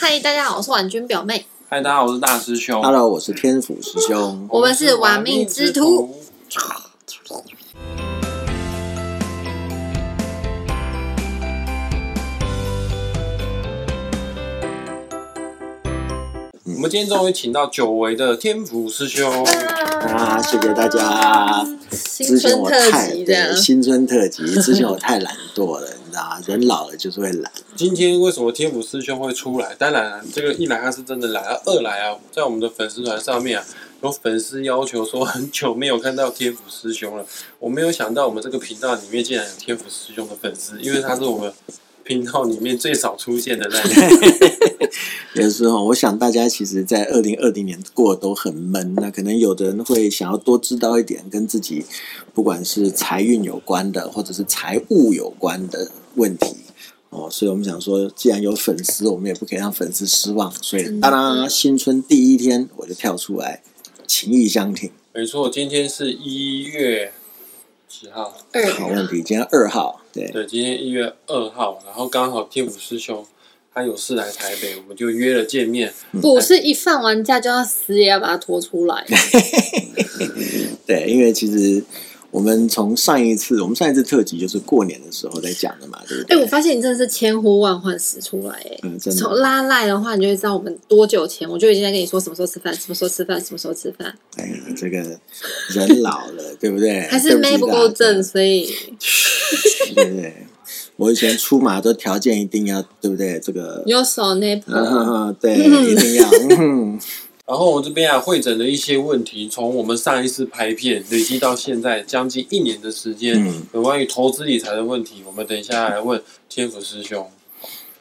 嗨，大家好，我是婉君表妹，嗨，大家好，我是大师兄。Hello，我是天府师兄。我们是玩命之徒。我们今天终于请到久违的天府师兄。啊，谢谢大家。新之前春特我太辑对，新春特辑，之前我太懒惰了，你知道吗？人老了就是会懒。今天为什么天府师兄会出来？当然、啊，这个一来他是真的来，啊，二来啊，在我们的粉丝团上面啊，有粉丝要求说很久没有看到天府师兄了。我没有想到我们这个频道里面竟然有天府师兄的粉丝，因为他是我们频道里面最少出现的那一个。有时候，我想大家其实，在二零二零年过得都很闷。那可能有的人会想要多知道一点跟自己，不管是财运有关的，或者是财务有关的问题。哦，所以我们想说，既然有粉丝，我们也不可以让粉丝失望。所以，当然，新春第一天我就跳出来，情意相挺。没错，今天是一月几号？二好问题，今天二号，对，对，今天一月二号，然后刚好天府师兄他有事来台北，我们就约了见面。不是一放完假就要死也要把他拖出来，对，因为其实我们从上一次，我们上一次特辑就是过年的时候在讲的嘛，对不对哎、对？我发现你真的是千呼万唤始出来，哎、嗯，真从，拉赖的话，你就会知道我们多久前我就已经在跟你说什么时候吃饭，什么时候吃饭，什么时候吃饭，哎呀，这个人老了，对不对？还是妹不够正，对所以对？对不对？我以前出马都条件一定要，对不对？这个，有手那对，一定要，嗯，然后我这边啊会诊的一些问题，从我们上一次拍片累积到现在将近一年的时间，嗯有关于投资理财的问题，我们等一下来问天府师兄。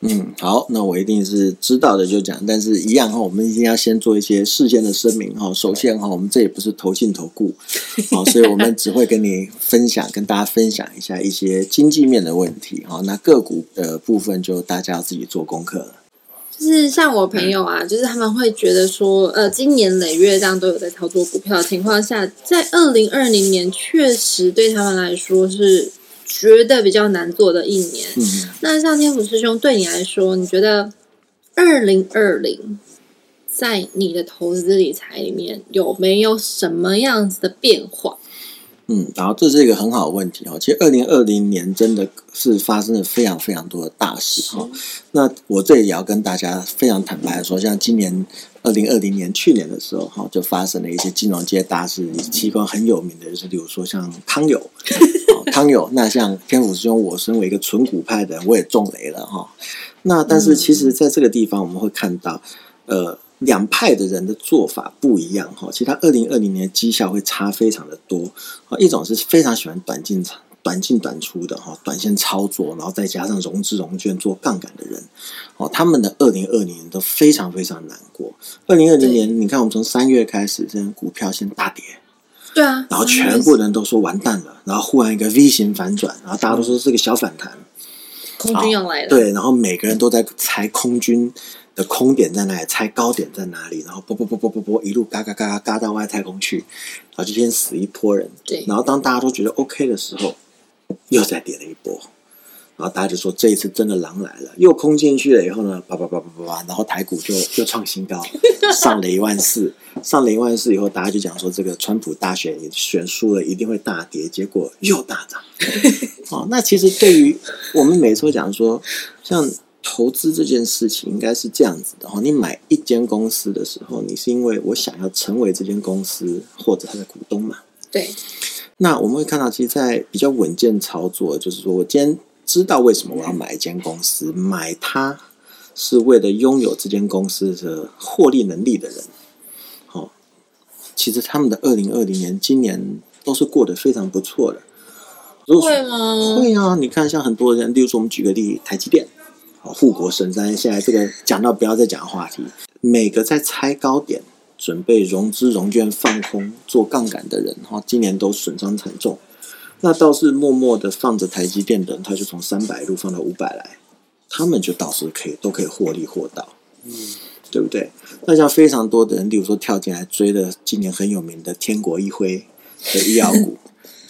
嗯，好，那我一定是知道的就讲，但是一样哈，我们一定要先做一些事先的声明哈。首先哈，我们这也不是投信投顾，好，所以我们只会跟你分享，跟大家分享一下一些经济面的问题哈。那个股的部分就大家要自己做功课了。就是像我朋友啊，就是他们会觉得说，呃，今年累月这样都有在操作股票的情况下，在二零二零年确实对他们来说是觉得比较难做的一年。嗯，那像天府师兄对你来说，你觉得二零二零在你的投资理财里面有没有什么样子的变化？嗯，然后这是一个很好的问题哦。其实二零二零年真的是发生了非常非常多的大事哈。那我这里也要跟大家非常坦白的说，像今年二零二零年去年的时候哈，就发生了一些金融界大事，其中很有名的就是，比如说像康友，哦康友。那像天府师兄，我身为一个纯股派的人，我也中雷了哈。那但是其实在这个地方，我们会看到，呃。两派的人的做法不一样哈，其实他二零二零年的绩效会差非常的多啊。一种是非常喜欢短进场、短进短出的哈，短线操作，然后再加上融资融券做杠杆的人，哦，他们的二零二零年都非常非常难过。二零二零年，你看我们从三月开始，这股票先大跌，对啊，然后全部人都说完蛋了，然后忽然一个 V 型反转，然后大家都说是个小反弹，空军要来了，对，然后每个人都在猜空军的空点在哪里，猜高点在哪里，然后啵啵啵啵啵啵一路嘎嘎嘎嘎嘎到外太空去，然后就先死一波人。对然后当大家都觉得 OK 的时候，又再跌了一波，然后大家就说这一次真的狼来了，又空进去了以后呢，叭叭叭叭叭叭，然后台股就又创新高，上了一万四，上了一万四以后，大家就讲说这个川普大选你选输了一定会大跌，结果又大涨。哦，那其实对于我们每次都讲说，像投资这件事情应该是这样子的哈，你买一间公司的时候，你是因为我想要成为这间公司或者它的股东嘛。对那我们会看到，其实，在比较稳健操作，就是说我今天知道为什么我要买一间公司，买它是为了拥有这间公司的获利能力的人。好、其实他们的二零二零年、今年都是过得非常不错的。如果会吗？会啊，你看，像很多人，例如说，我们举个例，台积电，哦，护国神山，现在这个讲到不要再讲话题，每个在拆高点、准备融资融券放空做杠杆的人，哈，今年都损伤惨重。那倒是默默的放着台积电的人，他就从三百路放到五百来，他们就倒是可以都可以获利获到，嗯，对不对？那像非常多的人，例如说跳进来追的今年很有名的天国一辉的医药股，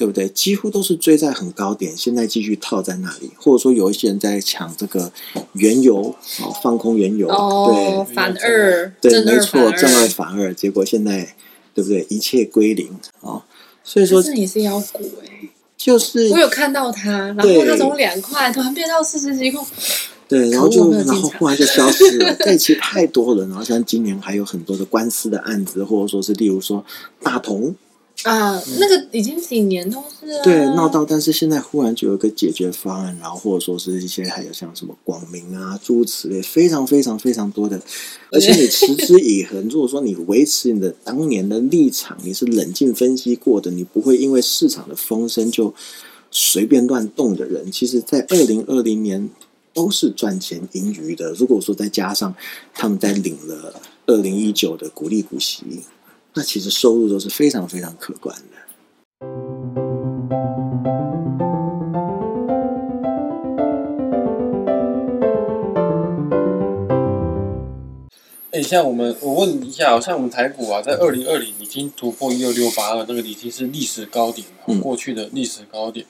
对对不对？几乎都是追在很高点，现在继续套在那里，或者说有一些人在抢这个原油，哦，放空原油，哦，对反二，对，没错，正二反二，结果现在对不对？一切归零啊、哦！所以说这也是妖股哎、就是我有看到它，然后对它从两块突然变到四十几块，对，然后就然后忽然就消失了。对，其实太多了。然后像今年还有很多的官司的案子，或者说是例如说大同啊，那个已经几年都是啊，对闹到，但是现在忽然就有一个解决方案，然后或者说是一些还有像什么广明啊诸如此类，非常非常非常多的，而且你持之以恒。如果说你维持你的当年的立场，你是冷静分析过的，你不会因为市场的风声就随便乱动的人，其实在二零二零年都是赚钱盈余的。如果说再加上他们在领了二零一九的股利股息，那其实收入都是非常非常可观的。哎，像我们，我问你一下，像我们台股啊，在二零二零已经突破一六六八二，那个已经是历史高点过去的历史高点。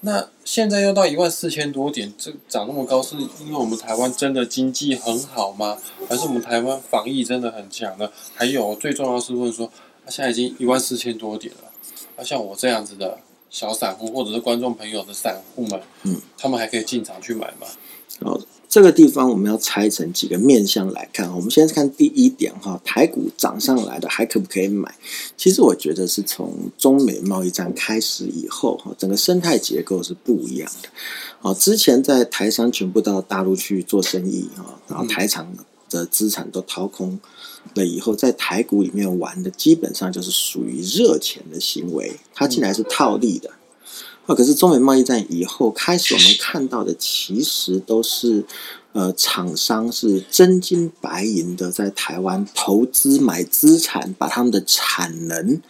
那现在又到一万四千多点，这涨那么高，是因为我们台湾真的经济很好吗？还是我们台湾防疫真的很强呢？还有最重要是问说，啊、现在已经一万四千多点了，那、像我这样子的小散户，或者是观众朋友的散户们，嗯，他们还可以进场去买吗？哦，这个地方我们要拆成几个面向来看。我们先看第一点哈，台股涨上来的还可不可以买？其实我觉得是从中美贸易战开始以后哈，整个生态结构是不一样的。哦，之前在台商全部到大陆去做生意啊，然后台厂的资产都掏空了以后，在台股里面玩的基本上就是属于热钱的行为，它进来是套利的。啊，可是中美贸易战以后开始，我们看到的其实都是，呃，厂商是真金白银的在台湾投资买资产，把他们的产能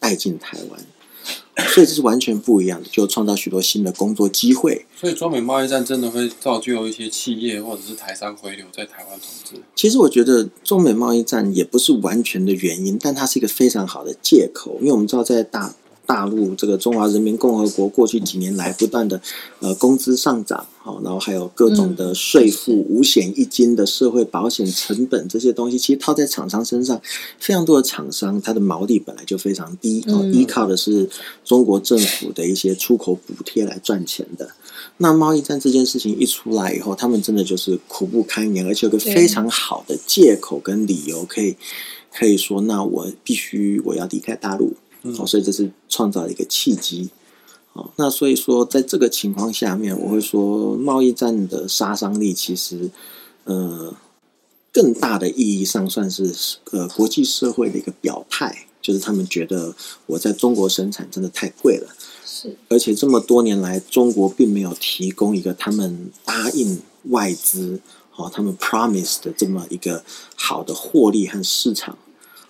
带进台湾，所以这是完全不一样的，就创造许多新的工作机会。所以中美贸易战真的会造就一些企业或者是台商回流在台湾投资。其实我觉得中美贸易战也不是完全的原因，但它是一个非常好的借口，因为我们知道在大大陆这个中华人民共和国过去几年来不断的呃工资上涨，好，然后还有各种的税负、五险一金的社会保险成本这些东西，其实套在厂商身上，非常多的厂商它的毛利本来就非常低，依靠的是中国政府的一些出口补贴来赚钱的。那贸易战这件事情一出来以后，他们真的就是苦不堪言，而且有个非常好的借口跟理由，可以可以说，那我必须我要离开大陆，嗯哦，所以这是创造一个契机。哦，那所以说，在这个情况下面，我会说，贸易战的杀伤力其实，呃，更大的意义上算是呃国际社会的一个表态，就是他们觉得我在中国生产真的太贵了。是而且这么多年来，中国并没有提供一个他们答应外资，哦，他们 promise 的这么一个好的获利和市场，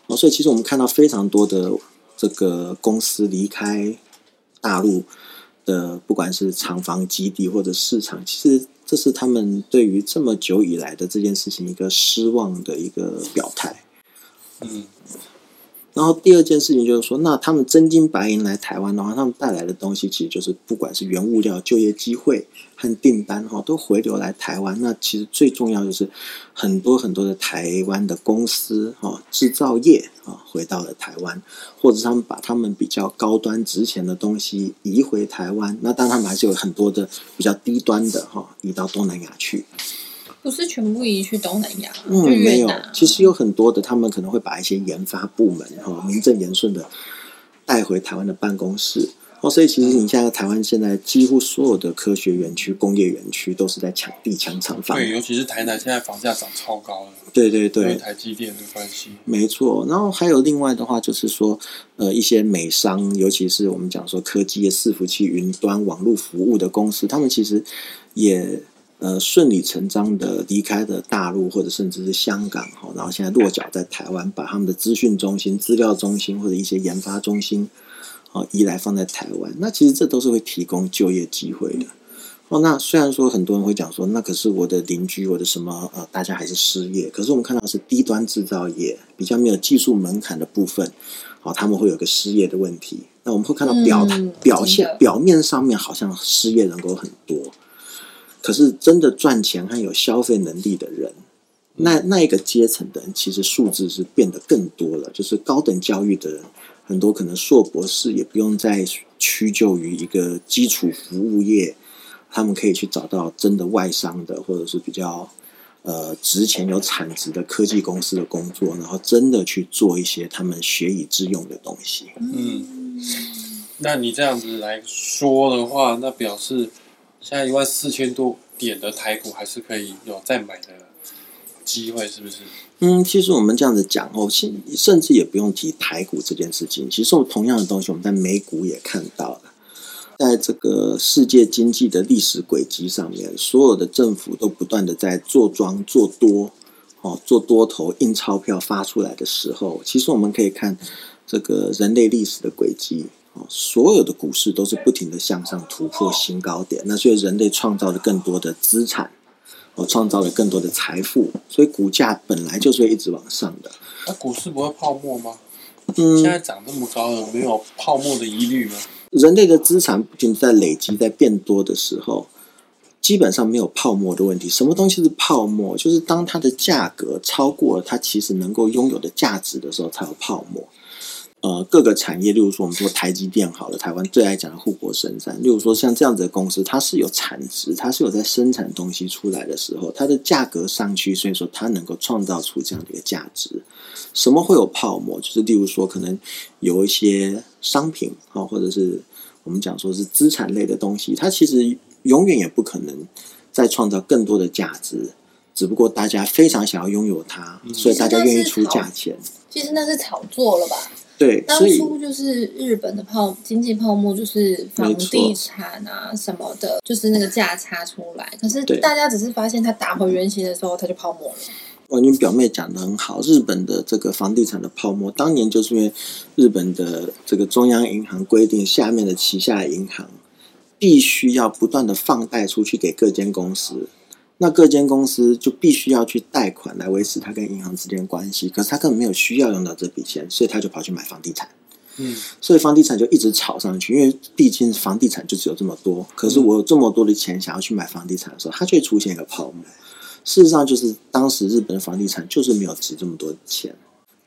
哦，所以其实我们看到非常多的这个公司离开大陆的，不管是厂房基地或者市场，其实这是他们对于这么久以来的这件事情一个失望的一个表态。嗯，然后第二件事情就是说，那他们真金白银来台湾的话，他们带来的东西其实就是不管是原物料、就业机会和订单哈，都回流来台湾。那其实最重要就是很多很多的台湾的公司哈，制造业啊回到了台湾，或者他们把他们比较高端值钱的东西移回台湾。那当然他们还是有很多的比较低端的哈，移到东南亚去。不是全部移去东南亚，嗯，就没有，，其实有很多的，他们可能会把一些研发部门哈、名正言顺的带回台湾的办公室。哦，所以其实你现在台湾现在几乎所有的科学园区、工业园区都是在抢地、抢厂房。对，尤其是台南现在房价涨超高了，对对因为对，台积电的关系。没错。然后还有另外的话，就是说，呃，一些美商，尤其是我们讲说科技业、伺服器、云端、网络服务的公司，他们其实也呃顺理成章的离开了大陆或者甚至是香港哈，然后现在落脚在台湾，把他们的资讯中心、资料中心或者一些研发中心，哦移来放在台湾。那其实这都是会提供就业机会的。哦，那虽然说很多人会讲说，那可是我的邻居，我的什么呃，大家还是失业。可是我们看到是低端制造业比较没有技术门槛的部分，哦，他们会有个失业的问题。那我们会看到表、嗯表现表面上面好像失业人口很多，可是真的赚钱和有消费能力的人，那那一个阶层的人，其实数字是变得更多了。就是高等教育的人，很多可能硕博士也不用再屈就于一个基础服务业，他们可以去找到真的外商的，或者是比较呃值钱有产值的科技公司的工作，然后真的去做一些他们学以致用的东西。嗯，那你这样子来说的话，那表示现在一万四千多点的台股还是可以有再买的机会，是不是？嗯，其实我们这样子讲哦，甚甚至也不用提台股这件事情。其实我同样的东西，我们在美股也看到了，在这个世界经济的历史轨迹上面，所有的政府都不断的在做庄做多，哦，做多头印钞票发出来的时候，其实我们可以看这个人类历史的轨迹。哦，所有的股市都是不停的向上突破新高点，那所以人类创造了更多的资产，哦，创造了更多的财富，所以股价本来就是会一直往上的。那股市不会泡沫吗？嗯现，在涨这么高了，没有泡沫的疑虑吗？人类的资产不仅在累积、在变多的时候，基本上没有泡沫的问题。什么东西是泡沫？就是当它的价格超过了它其实能够拥有的价值的时候，才有泡沫。呃，各个产业，例如说我们说台积电好了，台湾最爱讲的护国神山。例如说像这样子的公司，它是有产值，它是有在生产东西出来的时候，它的价格上去，所以说它能够创造出这样的一个价值。什么会有泡沫？就是例如说，可能有一些商品啊，或者是我们讲说是资产类的东西，它其实永远也不可能再创造更多的价值，只不过大家非常想要拥有它，所以大家愿意出价钱。其实那是炒作了吧？对，当初就是日本的泡经济泡沫，就是房地产啊什么的，就是那个价差出来。可是大家只是发现它打回原形的时候，它就泡沫了。哦，你表妹讲的很好，日本的这个房地产的泡沫，当年就是因为日本的这个中央银行规定，下面的旗下银行必须要不断的放贷出去给各间公司，那各间公司就必须要去贷款来维持他跟银行之间的关系，可是他根本没有需要用到这笔钱，所以他就跑去买房地产。嗯，所以房地产就一直炒上去，因为毕竟房地产就只有这么多。可是我有这么多的钱想要去买房地产的时候，它就会出现一个泡沫。事实上，就是当时日本的房地产就是没有值这么多钱。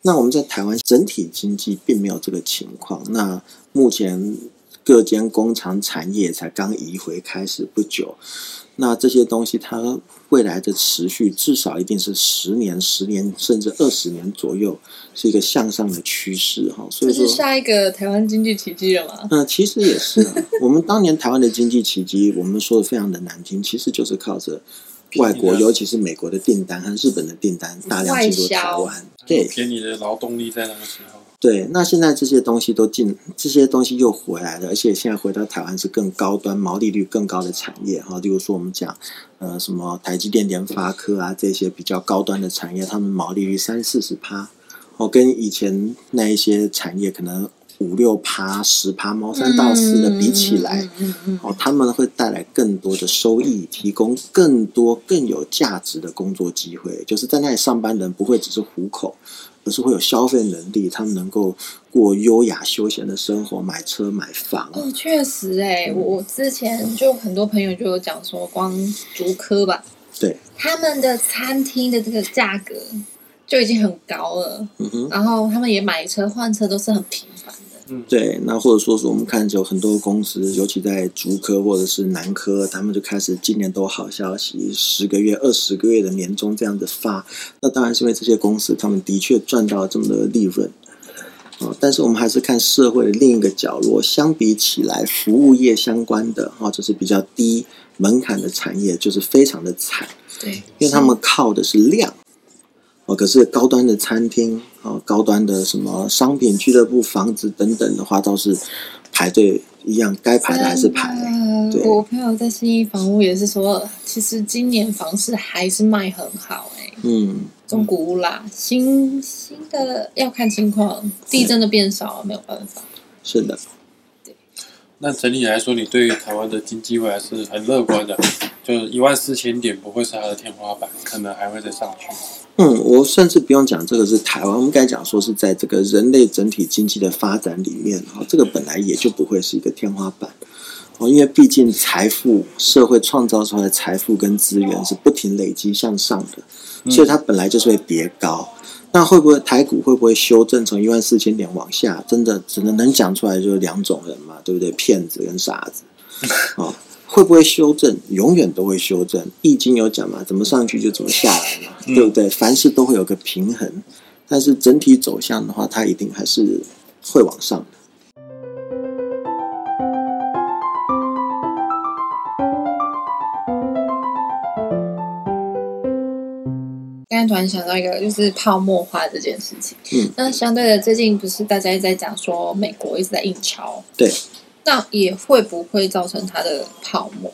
那我们在台湾整体经济并没有这个情况。那目前各间工厂产业才刚移回开始不久，那这些东西它未来的持续至少一定是十年、十年甚至二十年左右，是一个向上的趋势哈。所以说是，下一个台湾经济奇迹了吗？嗯，其实也是啊。我们当年台湾的经济奇迹，我们说的非常的难听，其实就是靠着外国，尤其是美国的订单和日本的订单大量进入台湾。对便宜的劳动力在那个时候，对，那现在这些东西都进，这些东西又回来了，而且现在回到台湾是更高端、毛利率更高的产业哈。例如说我们讲，呃，什么台积电、联发科啊这些比较高端的产业，他们毛利率三四十趴，哦，跟以前那一些产业可能五六趴、十趴、毛三到四的比起来，哦，他们会带来更多的收益，提供更多更有价值的工作机会。就是在那里上班的人不会只是糊口，而是会有消费能力，他们能够过优雅休闲的生活，买车买房。哦，确实哎、我我之前就很多朋友就有讲说，光竹科吧，对，他们的餐厅的这个价格就已经很高了，嗯哼，然后他们也买车换车都是很频对。那或者说是我们看有很多公司，尤其在竹科或者是南科，他们就开始今年都好消息，十个月、二十个月的年终这样子发。那当然是因为这些公司他们的确赚到了这么多的利润。哦，但是我们还是看社会的另一个角落，相比起来，服务业相关的哈，就是比较低门槛的产业，就是非常的惨，对，因为他们靠的是量。哦，可是高端的餐厅哦，高端的什么商品俱乐部、房子等等的话，倒是排队一样，该排的还是排。对我朋友在新义房屋也是说，其实今年房市还是卖很好哎、嗯，中古屋啦，新新的要看情况，地震的变少了，没有办法。是的，那整体来说，你对于台湾的经济未来是很乐观的，就是一万四千点不会是它的天花板，可能还会再上去。嗯，我甚至不用讲这个是台湾，我们该讲说是在这个人类整体经济的发展里面，哈，这个本来也就不会是一个天花板，哦，因为毕竟财富社会创造出来的财富跟资源是不停累积向上的，所以它本来就是会叠高。那会不会台股会不会修正从一万四千点往下？真的只能能讲出来就是两种人嘛，对不对？骗子跟傻子，啊，会不会修正？永远都会修正。易经有讲嘛，怎么上去就怎么下来嘛，对不对？凡事都会有个平衡，但是整体走向的话，它一定还是会往上的。刚才突然想到一个，就是泡沫化这件事情。嗯，那相对的，最近不是大家一直在讲说美国一直在印钞，对，那也会不会造成它的泡沫？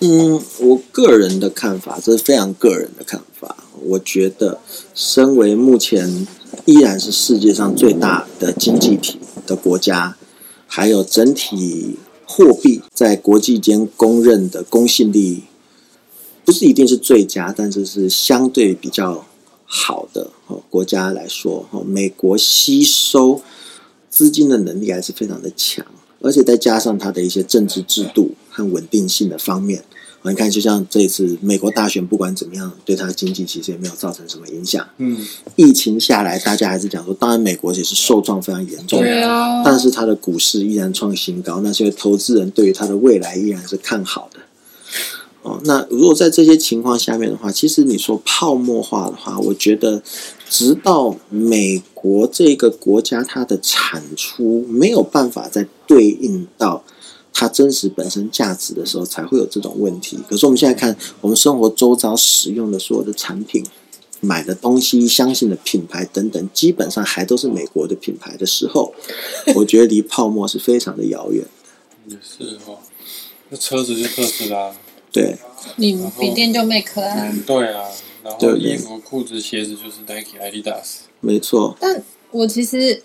嗯，我个人的看法，这是非常个人的看法。我觉得，身为目前依然是世界上最大的经济体的国家，还有整体货币在国际间公认的公信力，不是一定是最佳，但是是相对比较好的哦国家来说，哦，美国吸收资金的能力还是非常的强。而且再加上它的一些政治制度和稳定性的方面，啊，你看，就像这一次美国大选，不管怎么样，对它的经济其实也没有造成什么影响。嗯，疫情下来，大家还是讲说，当然美国也是受创非常严重，对啊但是它的股市依然创新高，那所以投资人对于它的未来依然是看好的。哦，那如果在这些情况下面的话，其实你说泡沫化的话，我觉得直到美国这个国家它的产出没有办法再对应到它真实本身价值的时候，才会有这种问题。可是我们现在看，我们生活周遭使用的所有的产品、买的东西、相信的品牌等等，基本上还都是美国的品牌的时候，我觉得离泡沫是非常的遥远。也是哦。那车子就特斯拉，对，你笔电就 Mac 啊，对啊，然后衣服、裤子、鞋子就是 Nike、Adidas。没错。但我其实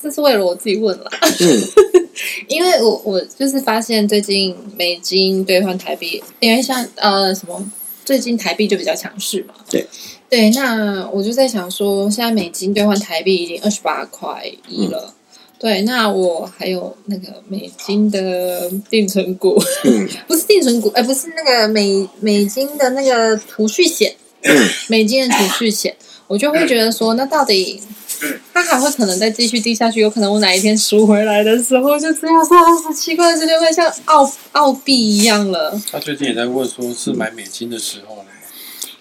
这是为了我自己问啦，嗯，因为我我就是发现最近美金兑换台币，因为像呃什么，最近台币就比较强势嘛。对对，那我就在想说，现在美金兑换台币已经二十八块一了。对，那我还有那个美金的定存股，嗯不是定存股，哎、不是那个美美金的那个储蓄险，美金的储蓄险，我就会觉得说，那到底 它还会可能再继续低下去？有可能我哪一天赎回来的时候，就只有三十七块十六块，像澳澳币一样了。他最近也在问说，是买美金的时候呢？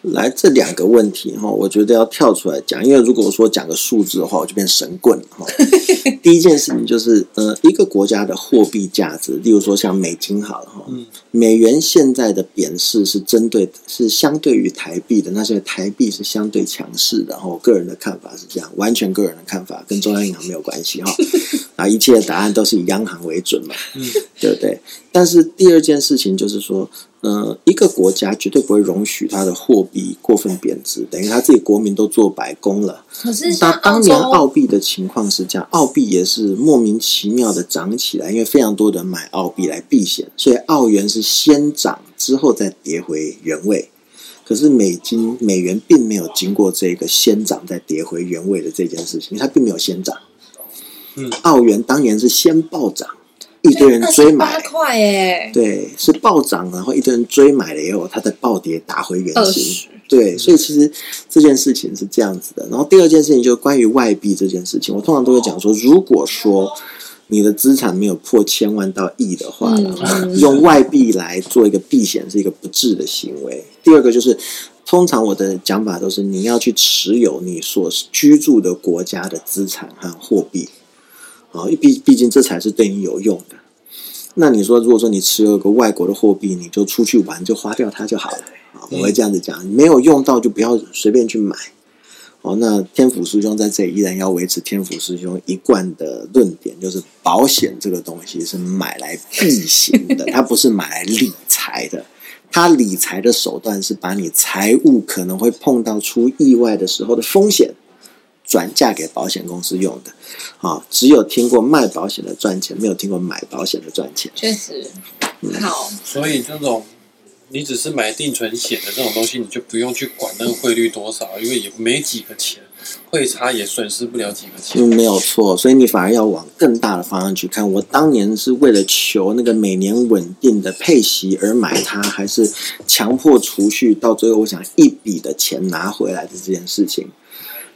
来这两个问题哈，我觉得要跳出来讲，因为如果说讲个数字的话，我就变神棍了哈。第一件事情就是，呃，一个国家的货币价值，例如说像美金好了哈，嗯美元现在的贬势是针对是相对于台币的，那现在台币是相对强势的哈。我个人的看法是这样，完全个人的看法，跟中央银行没有关系哈。啊，一切的答案都是以央行为准嘛，嗯对不对？但是第二件事情就是说，呃，一个国家绝对不会容许它的货币过分贬值，等于他自己国民都做白工了。可是当当年，澳币的情况是这样，澳币也是莫名其妙的涨起来，因为非常多人买澳币来避险，所以澳元是先涨之后再跌回原位。可是美金、美元并没有经过这个先涨再跌回原位的这件事情，因为它并没有先涨。嗯，澳元当年是先暴涨，一堆人追买八，块耶，对，是暴涨，然后一堆人追买了以后，它再暴跌打回原形。对，所以其实这件事情是这样子的。然后第二件事情就是关于外币这件事情，我通常都会讲说，如果说你的资产没有破千万到亿的话，嗯然后用外币来做一个避险是一个不智的行为。第二个就是，通常我的讲法都是你要去持有你所居住的国家的资产和货币，啊，毕毕竟这才是对你有用的。那你说，如果说你持有一个外国的货币，你就出去玩就花掉它就好了啊！我会这样子讲，没有用到就不要随便去买。哦，那天府师兄在这里依然要维持天府师兄一贯的论点，就是保险这个东西是买来避险的，它不是买来理财的。它理财的手段是把你财务可能会碰到出意外的时候的风险转嫁给保险公司用的。啊，只有听过卖保险的赚钱，没有听过买保险的赚钱。确实，好，所以这种你只是买定存险的这种东西，你就不用去管那个汇率多少，因为也没几个钱，汇差也损失不了几个钱。嗯，没有错，所以你反而要往更大的方向去看。我当年是为了求那个每年稳定的配息而买它，还是强迫储蓄，到最后我想一笔的钱拿回来的这件事情。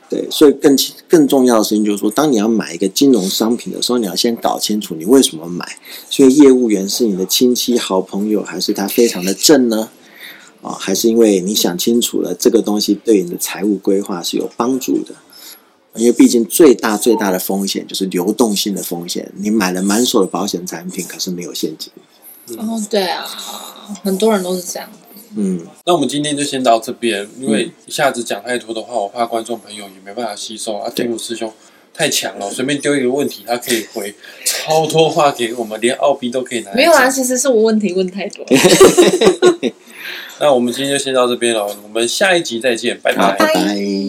对，所以更更重要的事情就是说，当你要买一个金融商品的时候，你要先搞清楚你为什么买。所以业务员是你的亲戚、好朋友，还是他非常的正呢？啊，还是因为你想清楚了这个东西对你的财务规划是有帮助的？因为毕竟最大最大的风险就是流动性的风险。你买了满手的保险产品，可是没有现金。哦，对啊，很多人都是这样。嗯，那我们今天就先到这边，因为一下子讲太多的话，我怕观众朋友也没办法吸收啊。天武师兄太强了，随便丢一个问题，他可以回超多话给我们，连奥比都可以拿。没有啊，其实是我问题问太多。那我们今天就先到这边了，我们下一集再见，拜，拜。拜拜。